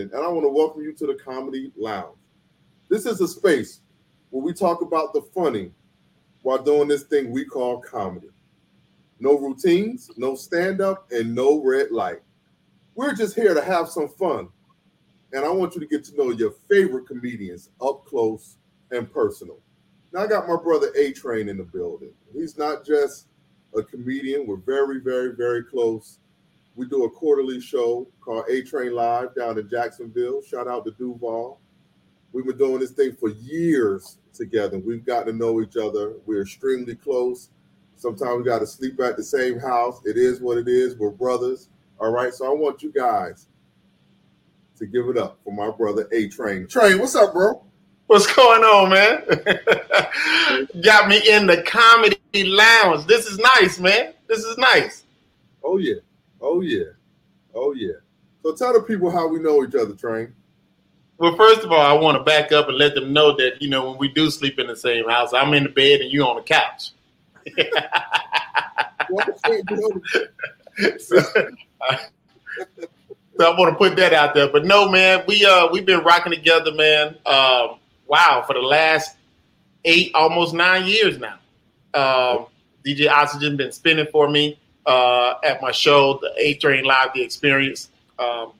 Oxygen, and I want to welcome you to the Comedy Lounge. This is a space where we talk about the funny while doing this thing we call comedy. No routines, no stand up, and no red light. We're just here to have some fun. And I want you to get to know your favorite comedians up close and personal. Now, I got my brother A Train in the building. He's not just a comedian, we're very, very, very close. We do a quarterly show called A Train Live down in Jacksonville. Shout out to Duval. We've been doing this thing for years together. We've gotten to know each other. We're extremely close. Sometimes we got to sleep at the same house. It is what it is. We're brothers. All right. So I want you guys to give it up for my brother A Train. Train, what's up, bro? What's going on, man? Got me in the comedy lounge. This is nice, man. This is nice. Oh yeah. Oh yeah. Oh yeah. So tell the people how we know each other, Train. Well, first of all, I want to back up and let them know that you know when we do sleep in the same house, I'm in the bed and you on the couch. so, so I want to put that out there. But no, man, we uh we've been rocking together, man. Um, wow, for the last eight, almost nine years now. Um, DJ Oxygen been spinning for me uh, at my show, the A Train Live, the Experience, um,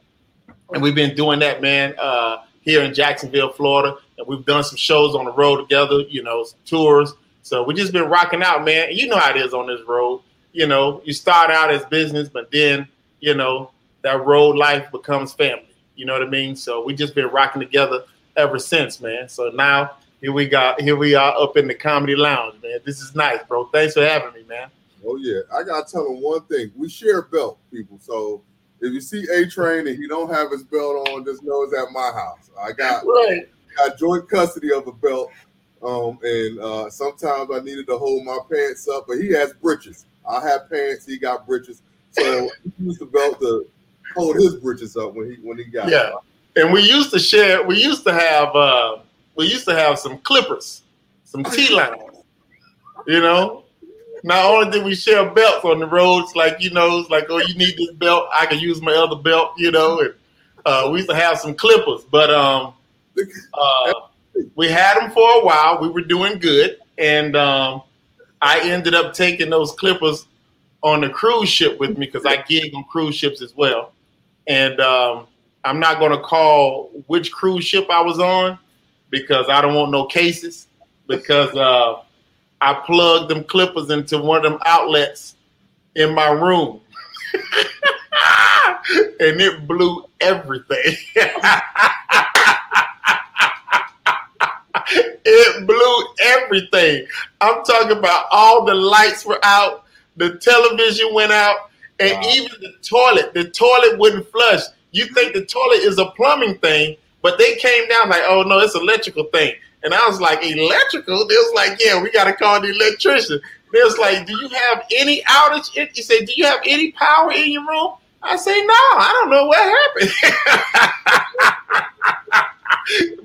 and we've been doing that, man, uh, here in Jacksonville, Florida, and we've done some shows on the road together, you know, tours. So we just been rocking out, man. You know how it is on this road. You know, you start out as business, but then you know that road life becomes family. You know what I mean? So we just been rocking together ever since, man. So now here we got here we are up in the comedy lounge, man. This is nice, bro. Thanks for having me, man. Oh yeah, I gotta tell him one thing. We share belt, people. So if you see A Train and he don't have his belt on, just know it's at my house. I got right. got joint custody of a belt. Um, and uh, sometimes I needed to hold my pants up, but he has britches. I have pants, he got britches, So he used the belt to hold his britches up when he when he got yeah. It. And we used to share. We used to have. Uh, we used to have some clippers, some T lines. you know, not only did we share belts on the roads, like you know, it's like oh, you need this belt, I can use my other belt, you know. And uh, we used to have some clippers, but um, uh, we had them for a while. We were doing good, and um, I ended up taking those clippers on the cruise ship with me because I gig on cruise ships as well. And um, I'm not going to call which cruise ship I was on because I don't want no cases because uh, I plugged them clippers into one of them outlets in my room. and it blew everything. it blew everything. I'm talking about all the lights were out, the television went out, and wow. even the toilet. The toilet wouldn't flush. You think the toilet is a plumbing thing, but they came down like, oh no, it's an electrical thing. And I was like, electrical? They was like, yeah, we got to call the electrician. They was like, do you have any outage? You say, do you have any power in your room? I say, no, I don't know what happened.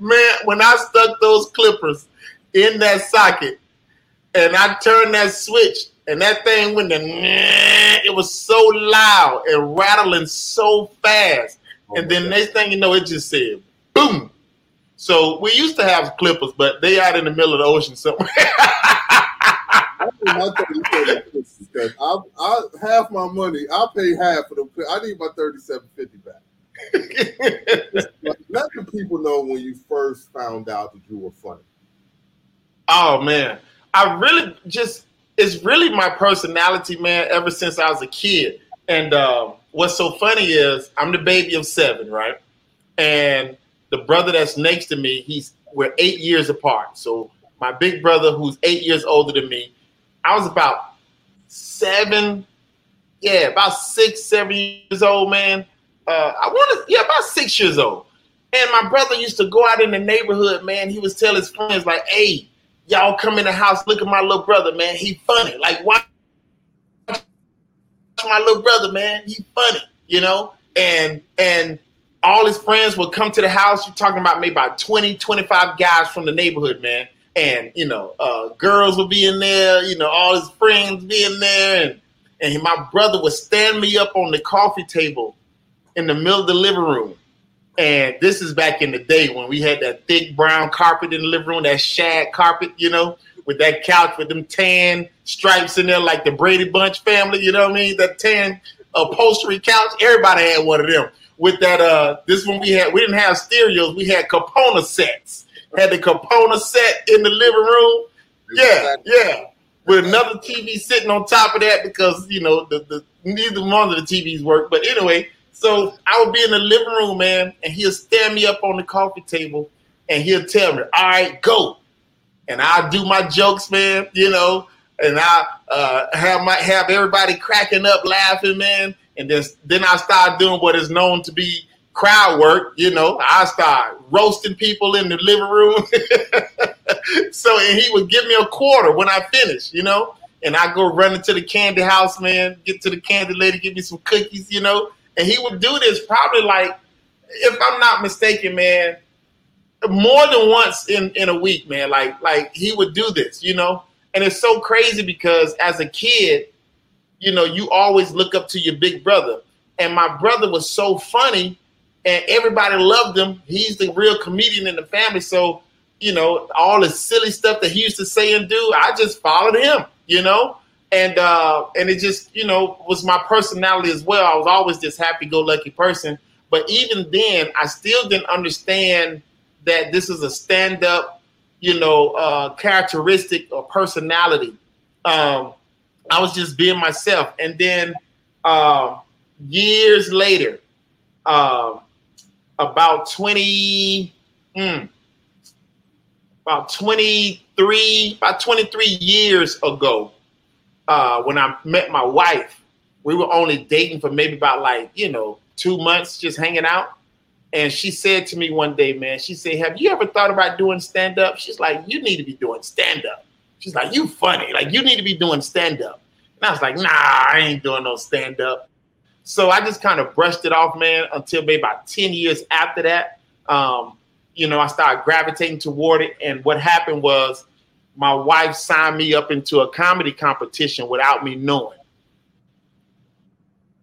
Man, when I stuck those clippers in that socket and I turned that switch and that thing went to, it was so loud and rattling so fast. Oh and then God. next thing you know, it just said, boom. So we used to have clippers, but they out in the middle of the ocean somewhere. I, I half my money, I pay half for them. I need my thirty-seven fifty back. let the people know when you first found out that you were funny. Oh man, I really just it's really my personality, man. Ever since I was a kid, and uh, what's so funny is I'm the baby of seven, right? And the brother that's next to me, he's we're eight years apart. So my big brother, who's eight years older than me, I was about seven, yeah, about six, seven years old, man. Uh, I want to, yeah, about six years old. And my brother used to go out in the neighborhood, man. He was tell his friends like, "Hey, y'all come in the house, look at my little brother, man. He funny. Like, watch my little brother, man. He funny, you know." And and all his friends would come to the house. You're talking about maybe about 20, 25 guys from the neighborhood, man and you know, uh, girls would be in there. You know, all his friends be in there, and and my brother would stand me up on the coffee table in the middle of the living room. And this is back in the day when we had that thick brown carpet in the living room, that shag carpet, you know, with that couch with them tan stripes in there, like the Brady Bunch family, you know what I mean? That tan upholstery couch. Everybody had one of them. With that, uh, this one we had, we didn't have stereos, we had Capona sets. Had the Capona set in the living room. Yeah, yeah. With another TV sitting on top of that because you know the, the neither one of the TVs work. But anyway, so I would be in the living room, man, and he'll stand me up on the coffee table and he'll tell me, "All right, go," and I'll do my jokes, man. You know, and I uh, have my have everybody cracking up, laughing, man. And then then I start doing what is known to be crowd work. You know, I start roasting people in the living room. so and he would give me a quarter when I finish. You know, and I go running to the candy house, man. Get to the candy lady, give me some cookies. You know, and he would do this probably like, if I'm not mistaken, man, more than once in in a week, man. Like like he would do this, you know. And it's so crazy because as a kid, you know, you always look up to your big brother. And my brother was so funny and everybody loved him. He's the real comedian in the family. So, you know, all the silly stuff that he used to say and do, I just followed him, you know? and uh, and it just you know was my personality as well. I was always this happy-go-lucky person, but even then, I still didn't understand that this is a stand-up, you know, uh, characteristic or personality. Um, I was just being myself, and then uh, years later, uh, about twenty, mm, about twenty-three, about twenty-three years ago uh, when I met my wife, we were only dating for maybe about like, you know, two months, just hanging out. And she said to me one day, man, she said, Have you ever thought about doing stand up? She's like, You need to be doing stand up. She's like, You funny. Like, you need to be doing stand up. And I was like, Nah, I ain't doing no stand up. So I just kind of brushed it off, man, until maybe about 10 years after that. Um, you know, I started gravitating toward it. And what happened was, my wife signed me up into a comedy competition without me knowing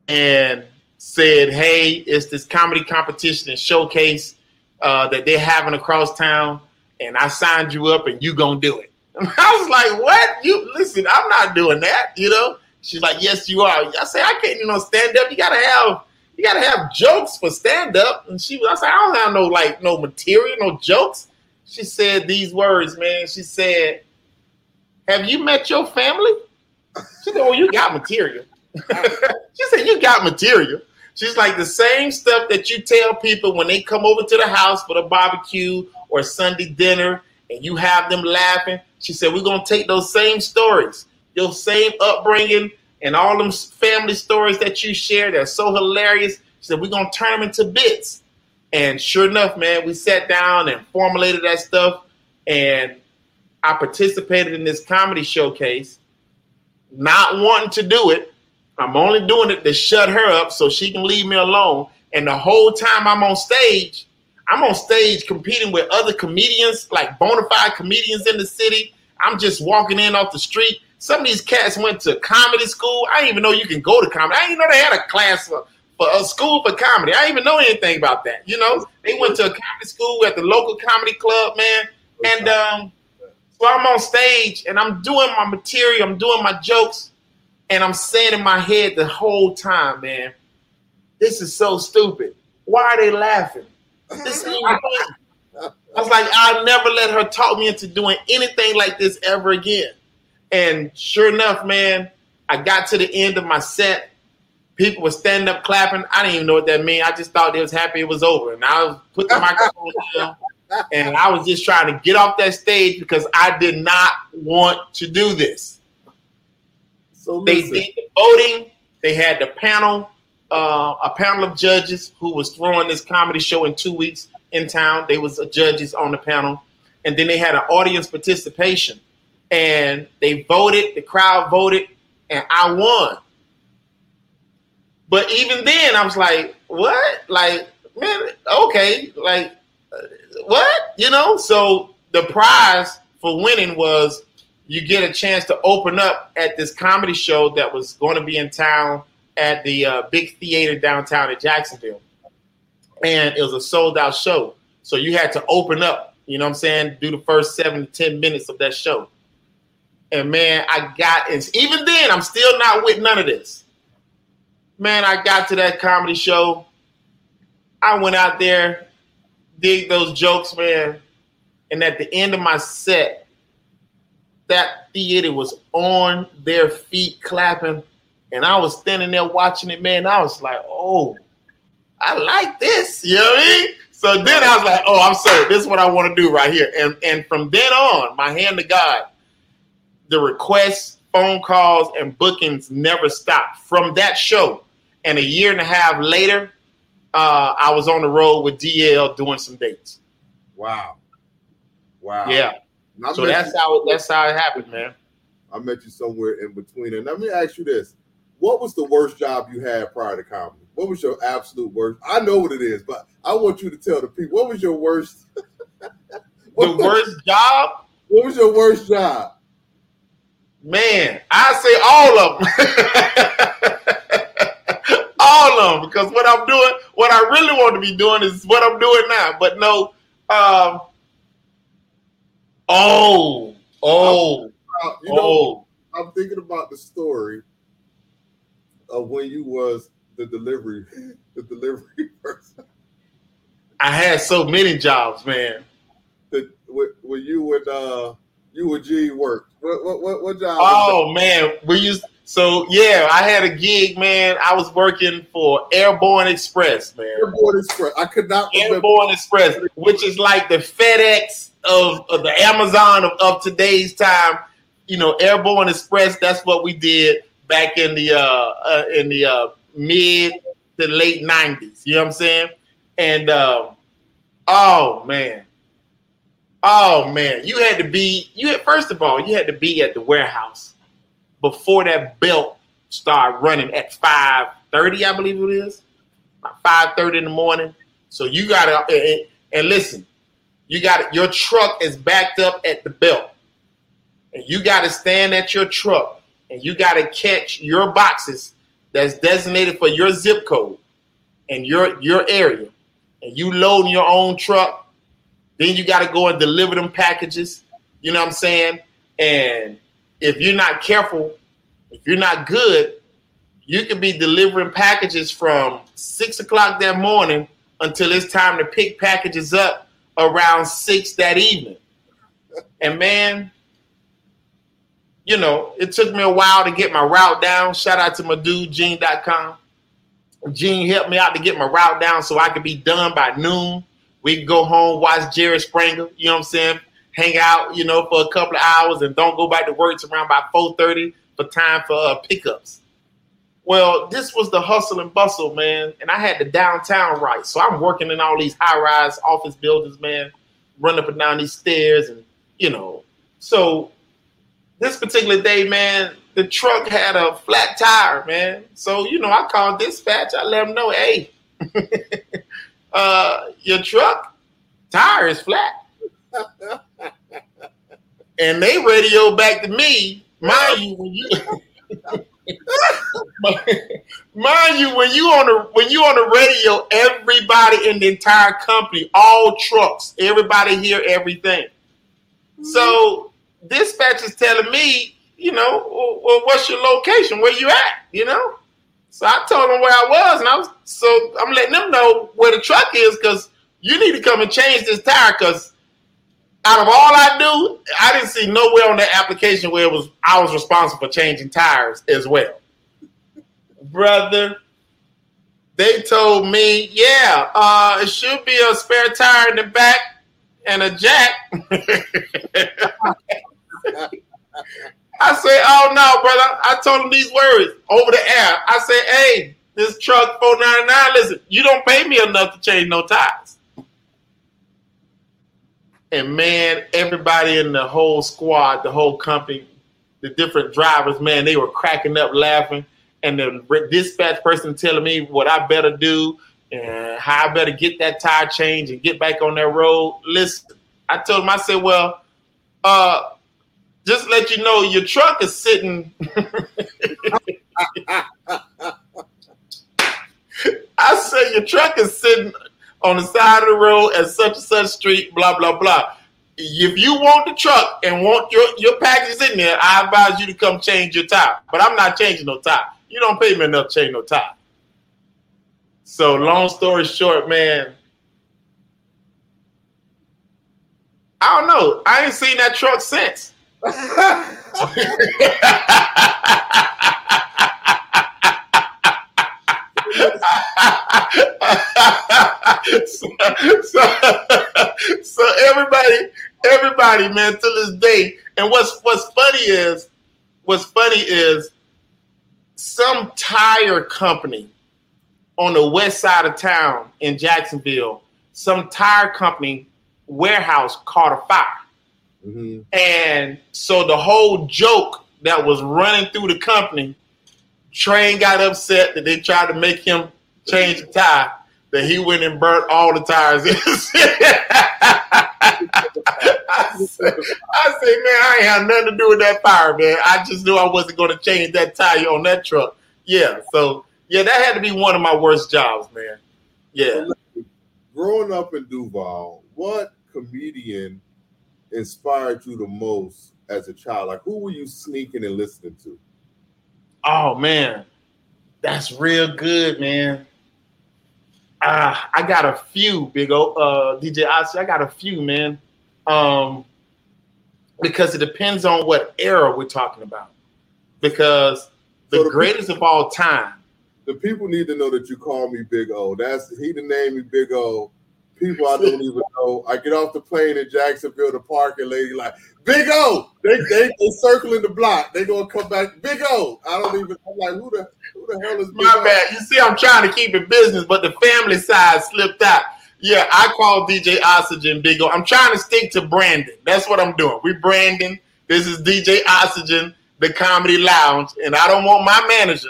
and said, Hey, it's this comedy competition and showcase uh, that they're having across town, and I signed you up and you gonna do it. I was like, What? You listen, I'm not doing that, you know? She's like, Yes, you are. I say, I can't, you know, stand up. You gotta have you gotta have jokes for stand up. And she was I said, I don't have no like no material, no jokes she said these words, man. She said, Have you met your family? She said, Oh, you got material. she said, You got material. She's like the same stuff that you tell people when they come over to the house for the barbecue or Sunday dinner and you have them laughing. She said, We're gonna take those same stories, your same upbringing, and all them family stories that you share that's so hilarious. She said, We're gonna turn them into bits. And sure enough, man, we sat down and formulated that stuff. And I participated in this comedy showcase, not wanting to do it. I'm only doing it to shut her up so she can leave me alone. And the whole time I'm on stage, I'm on stage competing with other comedians, like bona fide comedians in the city. I'm just walking in off the street. Some of these cats went to comedy school. I didn't even know you can go to comedy. I didn't know they had a class for for a school for comedy. I didn't even know anything about that. You know, they went to a comedy school at the local comedy club, man. And um, so I'm on stage and I'm doing my material, I'm doing my jokes, and I'm saying in my head the whole time, man, this is so stupid. Why are they laughing? This mm-hmm. ain't I was like, I'll never let her talk me into doing anything like this ever again. And sure enough, man, I got to the end of my set people were standing up clapping. I didn't even know what that meant. I just thought they was happy it was over. And I was put the microphone down and I was just trying to get off that stage because I did not want to do this. So they did the voting. They had the panel, uh, a panel of judges who was throwing this comedy show in two weeks in town. They was judges on the panel, and then they had an audience participation, and they voted. The crowd voted, and I won. But even then, I was like, what? Like, man, okay, like, what? You know? So the prize for winning was you get a chance to open up at this comedy show that was going to be in town at the uh, big theater downtown in Jacksonville, and it was a sold out show. So you had to open up. You know what I'm saying? Do the first seven to ten minutes of that show. And man, I got and even then, I'm still not with none of this. Man, I got to that comedy show. I went out there, did those jokes, man. And at the end of my set, that theater was on their feet clapping. And I was standing there watching it, man. I was like, oh, I like this. You know what I mean? So then I was like, oh, I'm sorry. This is what I want to do right here. And and from then on, my hand to God, the requests, phone calls, and bookings never stopped from that show. And a year and a half later, uh, I was on the road with DL doing some dates. Wow. Wow. Yeah. So that's you, how that's how it happened, man. I met you somewhere in between. And let me ask you this. What was the worst job you had prior to comedy? What was your absolute worst? I know what it is, but I want you to tell the people what was your worst the worst job? What was your worst job? Man, I say all of them. all of them. Because what I'm doing, what I really want to be doing is what I'm doing now. But no, um, oh, oh, you know, oh. I'm thinking about the story of when you was the delivery, the delivery person. I had so many jobs, man. The, when you would uh you would G work. What what what, what job? Oh man, we used so yeah, I had a gig, man. I was working for Airborne Express, man. Airborne Express. I could not Airborne Express, which is like the FedEx of, of the Amazon of, of today's time. You know, Airborne Express. That's what we did back in the uh, uh in the uh, mid to late nineties. You know what I'm saying? And um, oh man, oh man, you had to be you had first of all you had to be at the warehouse before that belt started running at five thirty, I believe it is, five thirty in the morning. So you gotta and, and listen, you got your truck is backed up at the belt, and you got to stand at your truck and you got to catch your boxes that's designated for your zip code and your your area, and you load in your own truck. Then you got to go and deliver them packages. You know what I'm saying? And if you're not careful, if you're not good, you could be delivering packages from six o'clock that morning until it's time to pick packages up around six that evening. And man, you know, it took me a while to get my route down. Shout out to my dude, Gene.com. Gene helped me out to get my route down so I could be done by noon. We could go home, watch Jerry Springer, you know what I'm saying? Hang out, you know, for a couple of hours and don't go back to work till around about 4.30 for time for uh, pickups. Well, this was the hustle and bustle, man. And I had the downtown right. So I'm working in all these high-rise office buildings, man, running up and down these stairs and, you know. So this particular day, man, the truck had a flat tire, man. So, you know, I called dispatch. I let them know, hey, uh, your truck tire is flat. and they radio back to me, mind you, when you mind you, when you on the when you on the radio, everybody in the entire company, all trucks, everybody hear everything. So dispatch is telling me, you know, well, what's your location? Where you at? You know. So I told them where I was, and I was so I'm letting them know where the truck is because you need to come and change this tire because out of all I do, I didn't see nowhere on that application where it was I was responsible for changing tires as well. Brother, they told me, yeah, uh, it should be a spare tire in the back and a jack. I say, oh no, brother. I told him these words over the air. I say, hey, this truck 499, listen, you don't pay me enough to change no tires. And man, everybody in the whole squad, the whole company, the different drivers, man, they were cracking up laughing. And the dispatch person telling me what I better do and how I better get that tire change and get back on that road. Listen, I told him, I said, well, uh, just let you know your truck is sitting I said your truck is sitting on the side of the road at such and such street, blah blah blah. If you want the truck and want your your packages in there, I advise you to come change your tire. But I'm not changing no tire. You don't pay me enough to change no tire. So long story short, man. I don't know. I ain't seen that truck since. So, so, so everybody, everybody, man, to this day. And what's what's funny is, what's funny is, some tire company on the west side of town in Jacksonville, some tire company warehouse caught a fire. Mm-hmm. And so the whole joke that was running through the company, Train got upset that they tried to make him change the tire, that he went and burnt all the tires in the city. I said, I said, man, I ain't had nothing to do with that fire, man. I just knew I wasn't going to change that tire on that truck. Yeah, so yeah, that had to be one of my worst jobs, man. Yeah. Growing up in Duval, what comedian inspired you the most as a child? Like, who were you sneaking and listening to? Oh man, that's real good, man. Uh, I got a few, big old uh, DJ Ozzy. I got a few, man. Um, because it depends on what era we're talking about. Because the, so the greatest people, of all time. The people need to know that you call me Big O. That's he the name me Big O people I don't even know. I get off the plane in Jacksonville, to park, and lady like, Big O. They they they circling the block. They gonna come back. Big O. I don't even. I'm like, who the who the hell is Big my o? bad? You see, I'm trying to keep it business, but the family side slipped out. Yeah, I call DJ Oxygen Big O. I'm trying to stick to branding. That's what I'm doing. We branding. This is DJ Oxygen, the Comedy Lounge, and I don't want my manager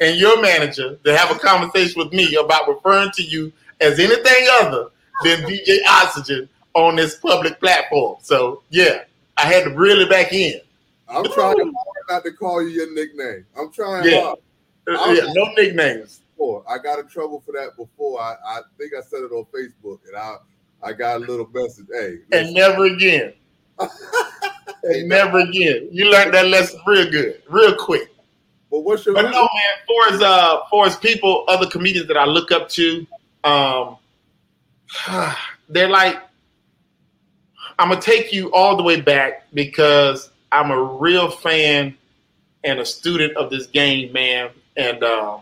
and your manager to have a conversation with me about referring to you as anything other than DJ Oxygen on this public platform. So yeah, I had to reel it back in. I'm trying hard not to call you your nickname. I'm trying yeah. hard. Uh, yeah, no nicknames. Before. I got in trouble for that before. I, I think I said it on Facebook, and I I got a little message. Hey, and never again. and never again. You learned that lesson real good, real quick. But what's your? But no, man. For as uh, for as people, other comedians that I look up to, um, they're like, I'm gonna take you all the way back because I'm a real fan and a student of this game, man, and uh,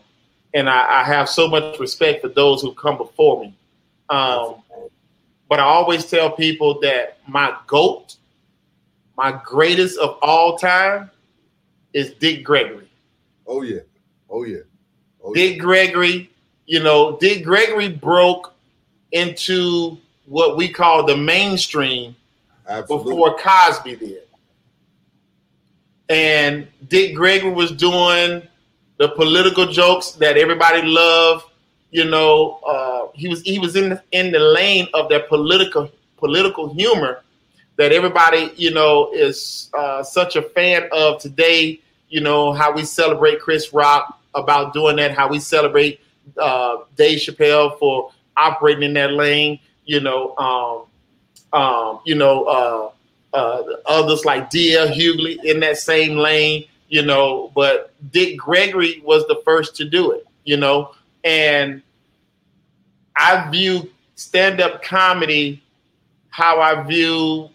and I, I, have so much respect for those who come before me. Um, but I always tell people that my goat, my greatest of all time, is Dick Gregory. Oh yeah, oh yeah, oh, Dick Gregory. You know, Dick Gregory broke into what we call the mainstream Absolutely. before Cosby did. And Dick Gregory was doing the political jokes that everybody loved. You know, uh, he was he was in the, in the lane of that political political humor that everybody you know is uh, such a fan of today. You know how we celebrate Chris Rock about doing that, how we celebrate uh, Dave Chappelle for operating in that lane. You know, um, um, you know, uh, uh, others like D.L. Hughley in that same lane. You know, but Dick Gregory was the first to do it. You know, and I view stand-up comedy how I view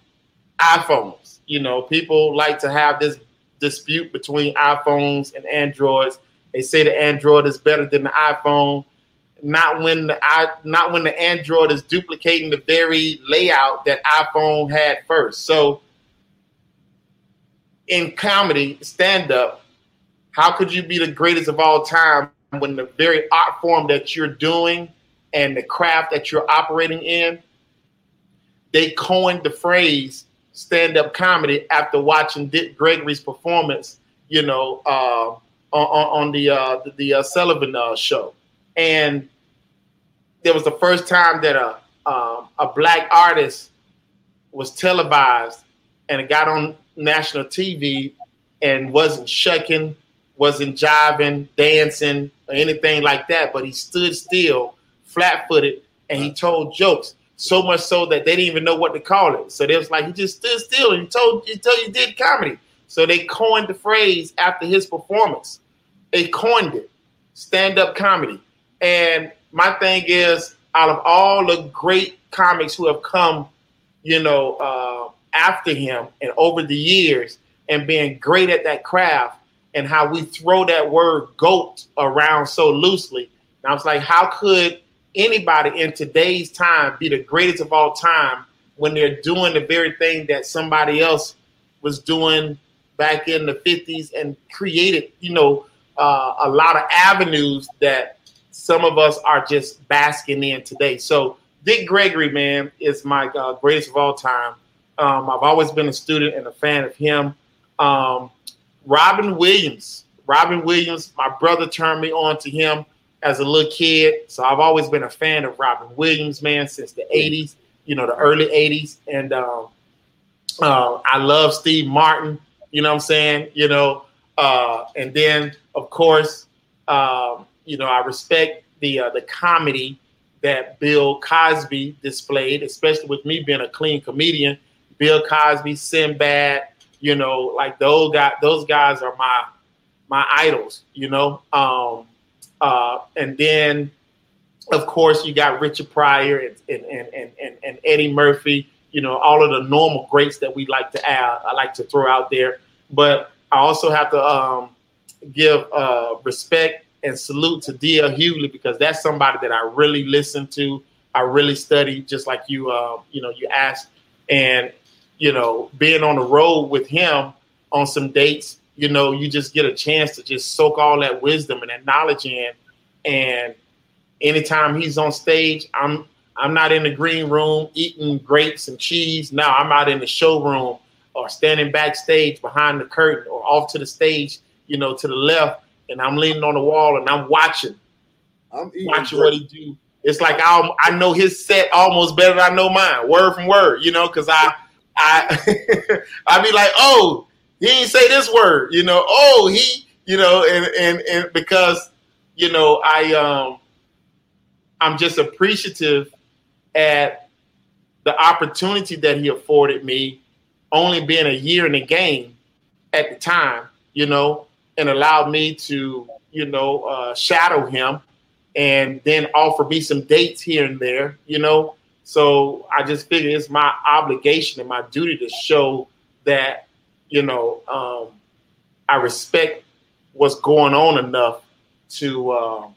iPhones. You know, people like to have this dispute between iPhones and Androids. They say the Android is better than the iPhone not when the I, not when the Android is duplicating the very layout that iPhone had first. So in comedy, stand up, how could you be the greatest of all time when the very art form that you're doing and the craft that you're operating in, they coined the phrase stand up comedy after watching Dick Gregory's performance, you know, uh, on, on, the uh, the, the uh, Sullivan uh, show and there was the first time that a um, a black artist was televised and it got on national TV and wasn't shucking, wasn't jiving, dancing, or anything like that, but he stood still, flat footed, and he told jokes. So much so that they didn't even know what to call it. So they was like, he just stood still and he told he told you did comedy. So they coined the phrase after his performance. They coined it, stand-up comedy. And my thing is, out of all the great comics who have come, you know, uh, after him and over the years and being great at that craft and how we throw that word goat around so loosely. I was like, how could anybody in today's time be the greatest of all time when they're doing the very thing that somebody else was doing back in the 50s and created, you know, uh, a lot of avenues that some of us are just basking in today. So Dick Gregory, man, is my uh, greatest of all time. Um, I've always been a student and a fan of him. Um, Robin Williams, Robin Williams, my brother turned me on to him as a little kid. So I've always been a fan of Robin Williams, man, since the 80s, you know, the early 80s. And um, uh, I love Steve Martin, you know what I'm saying? You know, uh, and then, of course, um, you know, I respect the uh, the comedy that Bill Cosby displayed, especially with me being a clean comedian. Bill Cosby, Sinbad, you know, like those guys, those guys are my my idols, you know. Um, uh, and then, of course, you got Richard Pryor and and, and and and Eddie Murphy, you know, all of the normal greats that we like to add, I like to throw out there. But I also have to um, give uh, respect and salute to D.L. Hughley because that's somebody that I really listen to. I really study, just like you, uh, you know, you asked, and you know, being on the road with him on some dates, you know, you just get a chance to just soak all that wisdom and that knowledge in. And anytime he's on stage, I'm I'm not in the green room eating grapes and cheese. Now I'm out in the showroom or standing backstage behind the curtain or off to the stage, you know, to the left, and I'm leaning on the wall and I'm watching. I'm watching what he do. It's like I I know his set almost better than I know mine, word from word, you know, because I I I be like, oh, he didn't say this word, you know. Oh, he, you know, and and and because you know, I um, I'm just appreciative at the opportunity that he afforded me, only being a year in the game at the time, you know, and allowed me to, you know, uh, shadow him and then offer me some dates here and there, you know, so I just figure it's my obligation and my duty to show that, you know, um, I respect what's going on enough to uh,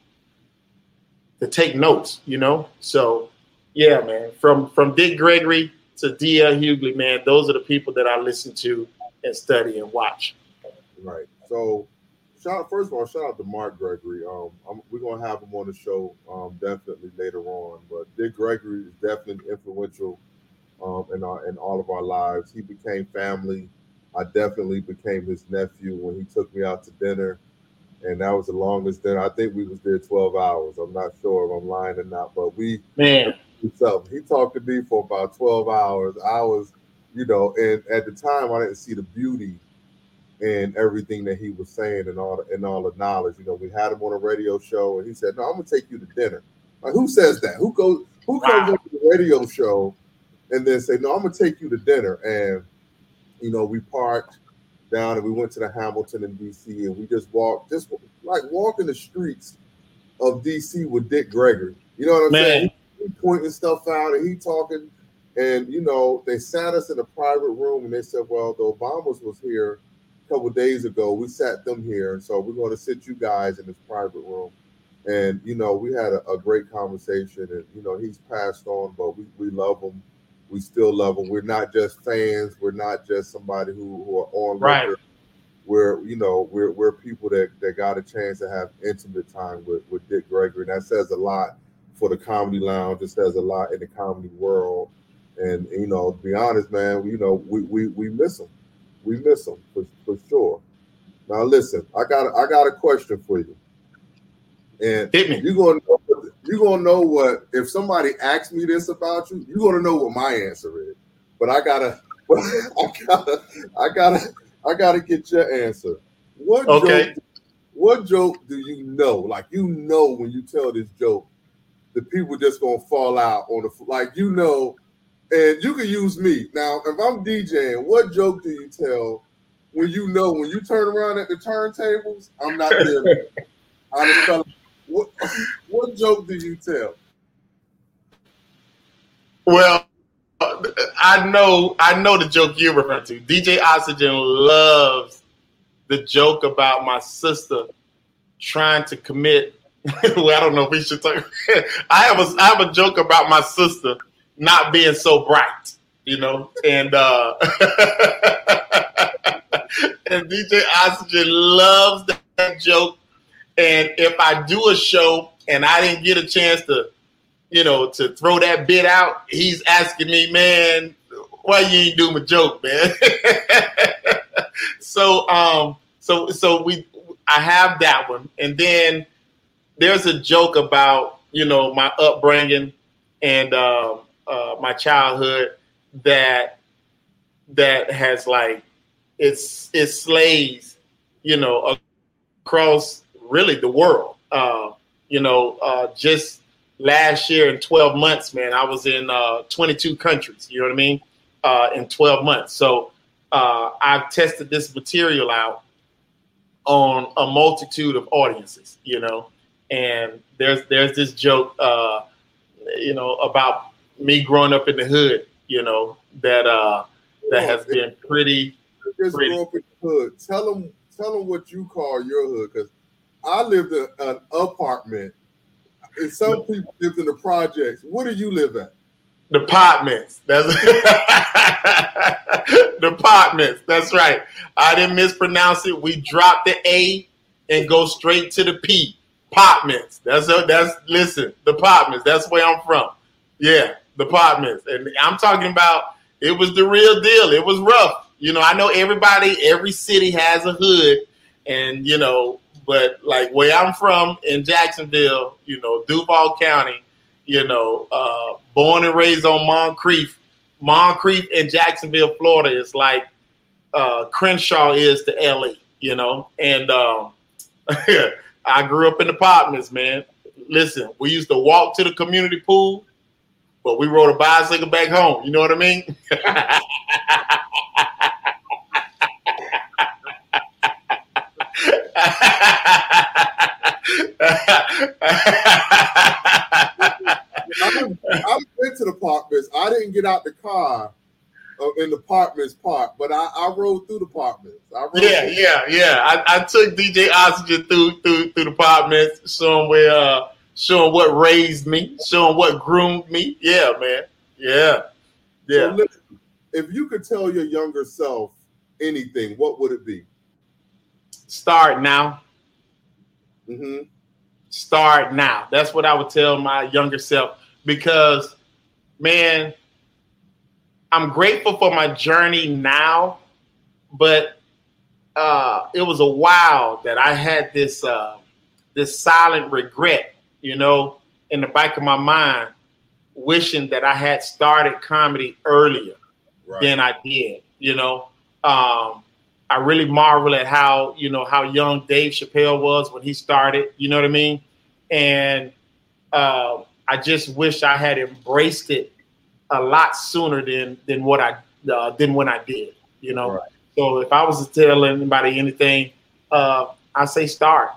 to take notes, you know. So yeah, man, from from Dick Gregory to D.L. Hughley, man, those are the people that I listen to and study and watch. Right. So shout first of all, shout out to Mark Gregory. Um, I'm, we're gonna have him on the show um, definitely later on. But Dick Gregory is definitely influential um, in our in all of our lives. He became family. I definitely became his nephew when he took me out to dinner, and that was the longest dinner. I think we was there 12 hours. I'm not sure if I'm lying or not, but we man. So he talked to me for about 12 hours. I was, you know, and at the time I didn't see the beauty and everything that he was saying and all the, and all the knowledge. You know, we had him on a radio show, and he said, "No, I'm gonna take you to dinner." Like, who says that? Who goes? Who comes wow. to the radio show and then say, "No, I'm gonna take you to dinner"? And you know, we parked down and we went to the Hamilton in DC, and we just walked, just like walking the streets of DC with Dick Gregory. You know what I'm Man. saying? He, he pointing stuff out and he talking. And you know, they sat us in a private room and they said, "Well, the Obamas was here." Couple days ago. We sat them here, and so we're going to sit you guys in this private room. And you know, we had a, a great conversation, and you know, he's passed on, but we, we love him. We still love him. We're not just fans. We're not just somebody who, who are on right. Record. We're you know we're we're people that, that got a chance to have intimate time with with Dick Gregory, and that says a lot for the comedy lounge. It says a lot in the comedy world. And you know, to be honest, man, you know, we we, we miss him we miss them for, for sure. Now listen, I got I got a question for you, and you're gonna know, you're gonna know what if somebody asks me this about you, you're gonna know what my answer is. But I gotta, I gotta, I gotta, I gotta get your answer. What okay. joke, what joke do you know? Like you know when you tell this joke, the people just gonna fall out on the like you know, and you can use me now. If I'm DJing, what joke do you tell when you know when you turn around at the turntables? I'm not there. I just tell what what joke do you tell? Well, I know I know the joke you're referring to. DJ Oxygen loves the joke about my sister trying to commit. well, I don't know if we should talk. I have a I have a joke about my sister not being so bright, you know, and uh and DJ Oxygen loves that joke. And if I do a show and I didn't get a chance to, you know, to throw that bit out, he's asking me, man, why you ain't do my joke, man? so um so so we I have that one. And then there's a joke about, you know, my upbringing and uh, uh, my childhood that that has like it's it slays, you know, across really the world. Uh, you know, uh, just last year in 12 months, man, I was in uh, 22 countries. You know what I mean? Uh, in 12 months. So uh, I've tested this material out on a multitude of audiences. You know, and there's there's this joke, uh, you know, about me growing up in the hood. You know that uh, that has been pretty. Just pretty. grow up in the hood. Tell them tell them what you call your hood because I lived in an apartment. And some people lived in the projects. What do you live at? Departments. That's departments. That's right. I didn't mispronounce it. We dropped the A and go straight to the P. Departments. That's a, that's listen. Departments. That's where I'm from. Yeah, departments. And I'm talking about it was the real deal. It was rough. You know, I know everybody, every city has a hood, and you know, but like where I'm from in Jacksonville, you know, Duval County, you know, uh, born and raised on Moncrief. Moncrief in Jacksonville, Florida is like uh, Crenshaw is to LA, you know. And um, I grew up in the apartments, man. Listen, we used to walk to the community pool, but we rode a bicycle back home. You know what I mean? I've, been to the apartments. I didn't get out the car in the apartments part, but I, I rode through the apartments. yeah, yeah, yeah. I, I, took DJ Oxygen through through through the apartments, somewhere. uh, showing what raised me, showing what groomed me. Yeah, man. Yeah, yeah. So listen, if you could tell your younger self anything, what would it be? Start now. Mm-hmm. Start now. That's what I would tell my younger self because, man, I'm grateful for my journey now, but uh, it was a while that I had this uh, this silent regret, you know, in the back of my mind, wishing that I had started comedy earlier right. than I did. You know, um, I really marvel at how you know how young Dave Chappelle was when he started. You know what I mean? And uh, I just wish I had embraced it a lot sooner than than what I uh, than when I did. You know, right. so if I was to tell anybody anything, uh, I say start.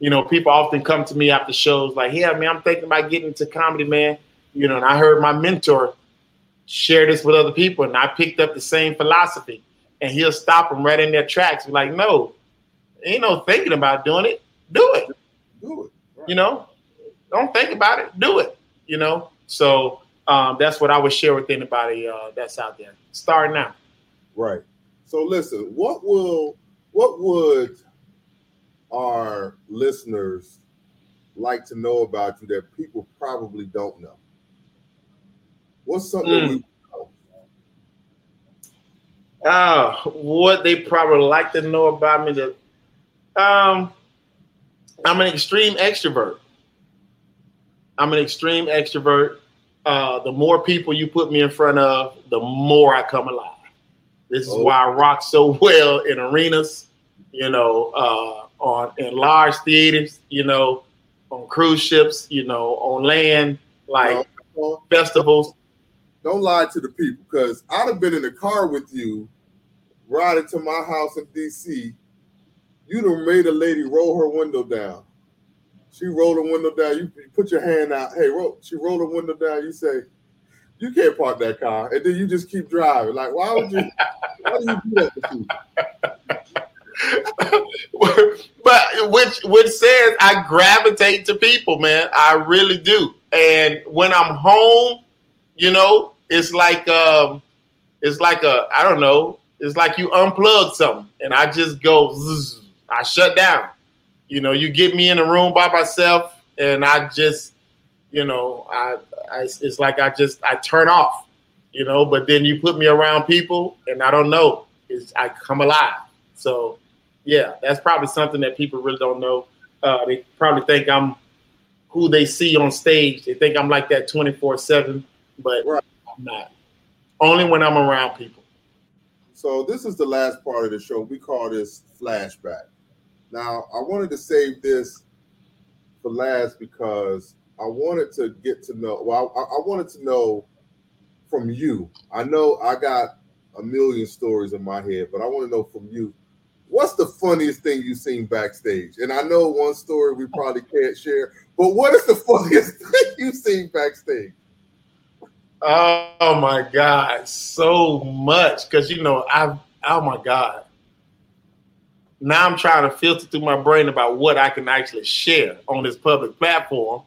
You know, people often come to me after shows like, "Yeah, man, I'm thinking about getting into comedy, man." You know, and I heard my mentor share this with other people, and I picked up the same philosophy. And he'll stop them right in their tracks, be like, "No, ain't no thinking about doing it. Do it. Do it. Right. You know, don't think about it. Do it. You know." So um, that's what I would share with anybody uh, that's out there. Start now. Right. So listen, what will what would our listeners like to know about you that people probably don't know? What's something mm. we know? Uh, what they probably like to know about me that um I'm an extreme extrovert. I'm an extreme extrovert uh, the more people you put me in front of, the more I come alive. This is oh. why I rock so well in arenas. You know, uh, on in large theaters, you know, on cruise ships, you know, on land, like well, festivals. Don't lie to the people, because I'd have been in the car with you, riding to my house in DC. You'd have made a lady roll her window down. She rolled the window down. You, you put your hand out. Hey, roll, she rolled the window down. You say, "You can't park that car," and then you just keep driving. Like, why would you? why do you do that to people? but which which says I gravitate to people, man. I really do. And when I'm home, you know, it's like um, it's like a I don't know. It's like you unplug something, and I just go. Zzz, I shut down. You know, you get me in a room by myself, and I just, you know, I, I it's like I just I turn off. You know, but then you put me around people, and I don't know. It's I come alive. So yeah, that's probably something that people really don't know. Uh, they probably think I'm who they see on stage. They think I'm like that 24 7, but right. I'm not. Only when I'm around people. So, this is the last part of the show. We call this flashback. Now, I wanted to save this for last because I wanted to get to know, well, I, I wanted to know from you. I know I got a million stories in my head, but I want to know from you what's the funniest thing you've seen backstage? And I know one story we probably can't share, but what is the funniest thing you've seen backstage? Oh my God, so much. Cause you know, I've oh my God. Now I'm trying to filter through my brain about what I can actually share on this public platform.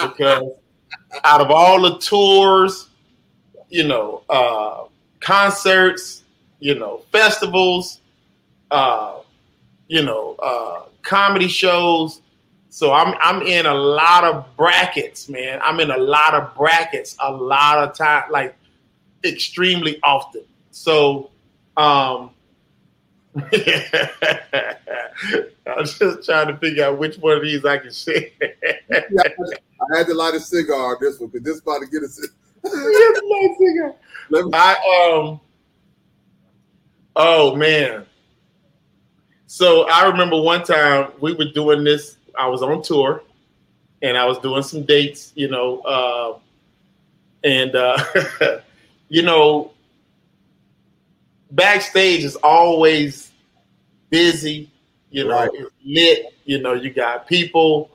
Because out of all the tours, you know, uh, concerts, you know, festivals, uh, you know, uh, comedy shows. So I'm I'm in a lot of brackets, man. I'm in a lot of brackets a lot of time, like extremely often. So um I'm just trying to figure out which one of these I can share. yeah, I had to light a cigar on this one because this about to get a cigar. I um oh man. So I remember one time we were doing this. I was on tour, and I was doing some dates, you know, uh, and uh, you know, backstage is always busy. You know, right. it's lit. You know, you got people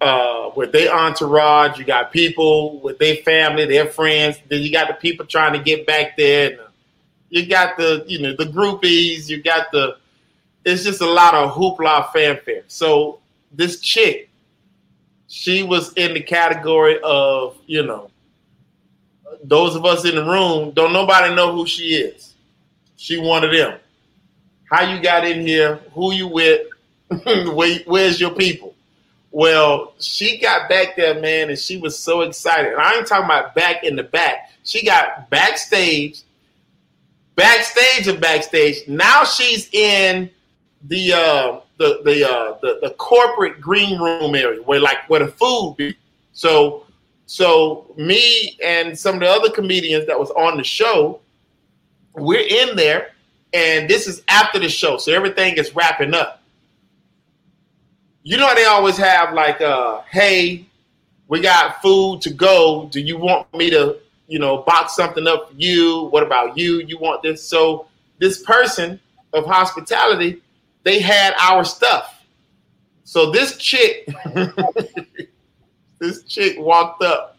uh, with their entourage. You got people with their family, their friends. Then you got the people trying to get back there. And, you got the, you know, the groupies. You got the it's just a lot of hoopla fanfare. So this chick, she was in the category of, you know, those of us in the room, don't nobody know who she is. She one of them. How you got in here, who you with, Where, where's your people? Well, she got back there, man, and she was so excited. And I ain't talking about back in the back. She got backstage, backstage and backstage. Now she's in the uh, the the, uh, the the corporate green room area where like where the food be. So so me and some of the other comedians that was on the show, we're in there, and this is after the show, so everything is wrapping up. You know they always have like, uh, hey, we got food to go. Do you want me to, you know, box something up for you? What about you? You want this? So this person of hospitality they had our stuff. So this chick, this chick walked up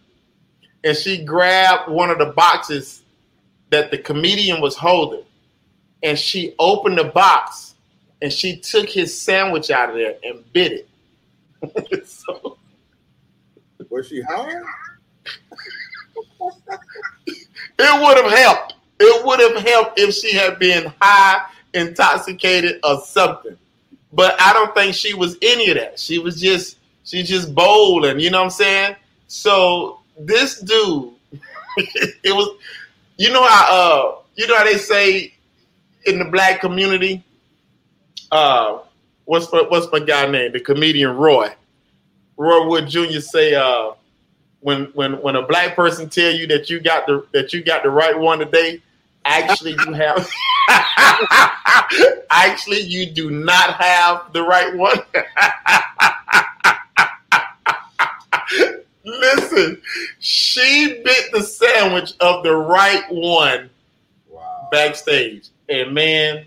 and she grabbed one of the boxes that the comedian was holding and she opened the box and she took his sandwich out of there and bit it. so, was she high? it would have helped. It would have helped if she had been high intoxicated or something. But I don't think she was any of that. She was just she's just bold and you know what I'm saying? So this dude, it was you know how uh you know how they say in the black community, uh what's my, what's my guy name? The comedian Roy. Roy Wood Jr. say uh when when when a black person tell you that you got the that you got the right one today, Actually, you have. Actually, you do not have the right one. Listen, she bit the sandwich of the right one Wow. backstage. And man,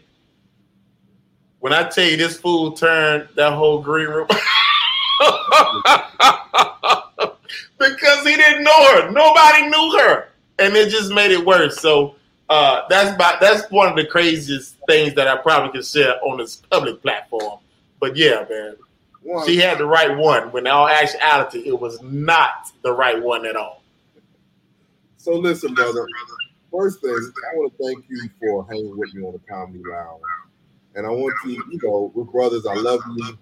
when I tell you this fool turned that whole green room because he didn't know her. Nobody knew her. And it just made it worse. So uh, that's about, that's one of the craziest things that I probably can share on this public platform. But yeah, man, One, she had the right one. When in all actuality, it was not the right one at all. so listen, brother. First thing, I want to thank you for hanging with me on the comedy lounge. And I want to, you know, we're brothers. I love you.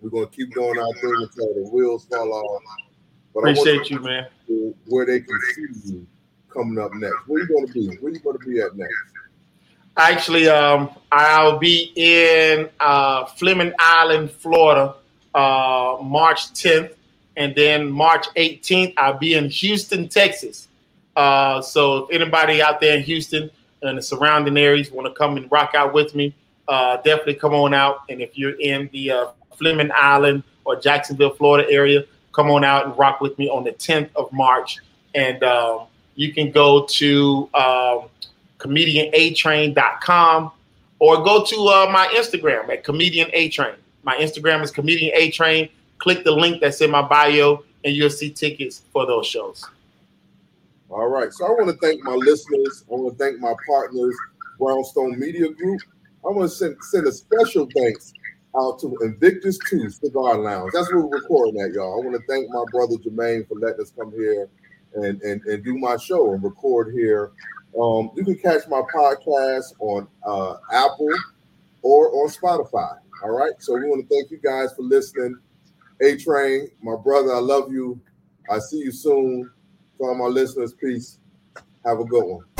We're gonna keep doing our thing until the wheels fall off. But Appreciate you, man. where they can see you coming up next. Where you gonna be? Where you gonna be at next? Actually, um, I'll be in uh, Fleming Island, Florida, uh, March 10th, and then March 18th, I'll be in Houston, Texas. Uh, so if anybody out there in Houston and the surrounding areas want to come and rock out with me, uh, definitely come on out. And if you're in the uh, Fleming Island or Jacksonville, Florida area, come on out and rock with me on the 10th of March. And um, you can go to um, comedianatrain.com or go to uh, my Instagram at comedianatrain. My Instagram is comedianatrain. Click the link that's in my bio, and you'll see tickets for those shows. All right. So I want to thank my listeners. I want to thank my partners, Brownstone Media Group. I want to send, send a special thanks out to Invictus 2 Cigar Lounge. That's where we're recording at, y'all. I want to thank my brother Jermaine for letting us come here and, and, and do my show and record here. Um, you can catch my podcast on uh, Apple or on Spotify. All right. So we want to thank you guys for listening. A Train, my brother, I love you. I see you soon. For all my listeners, peace. Have a good one.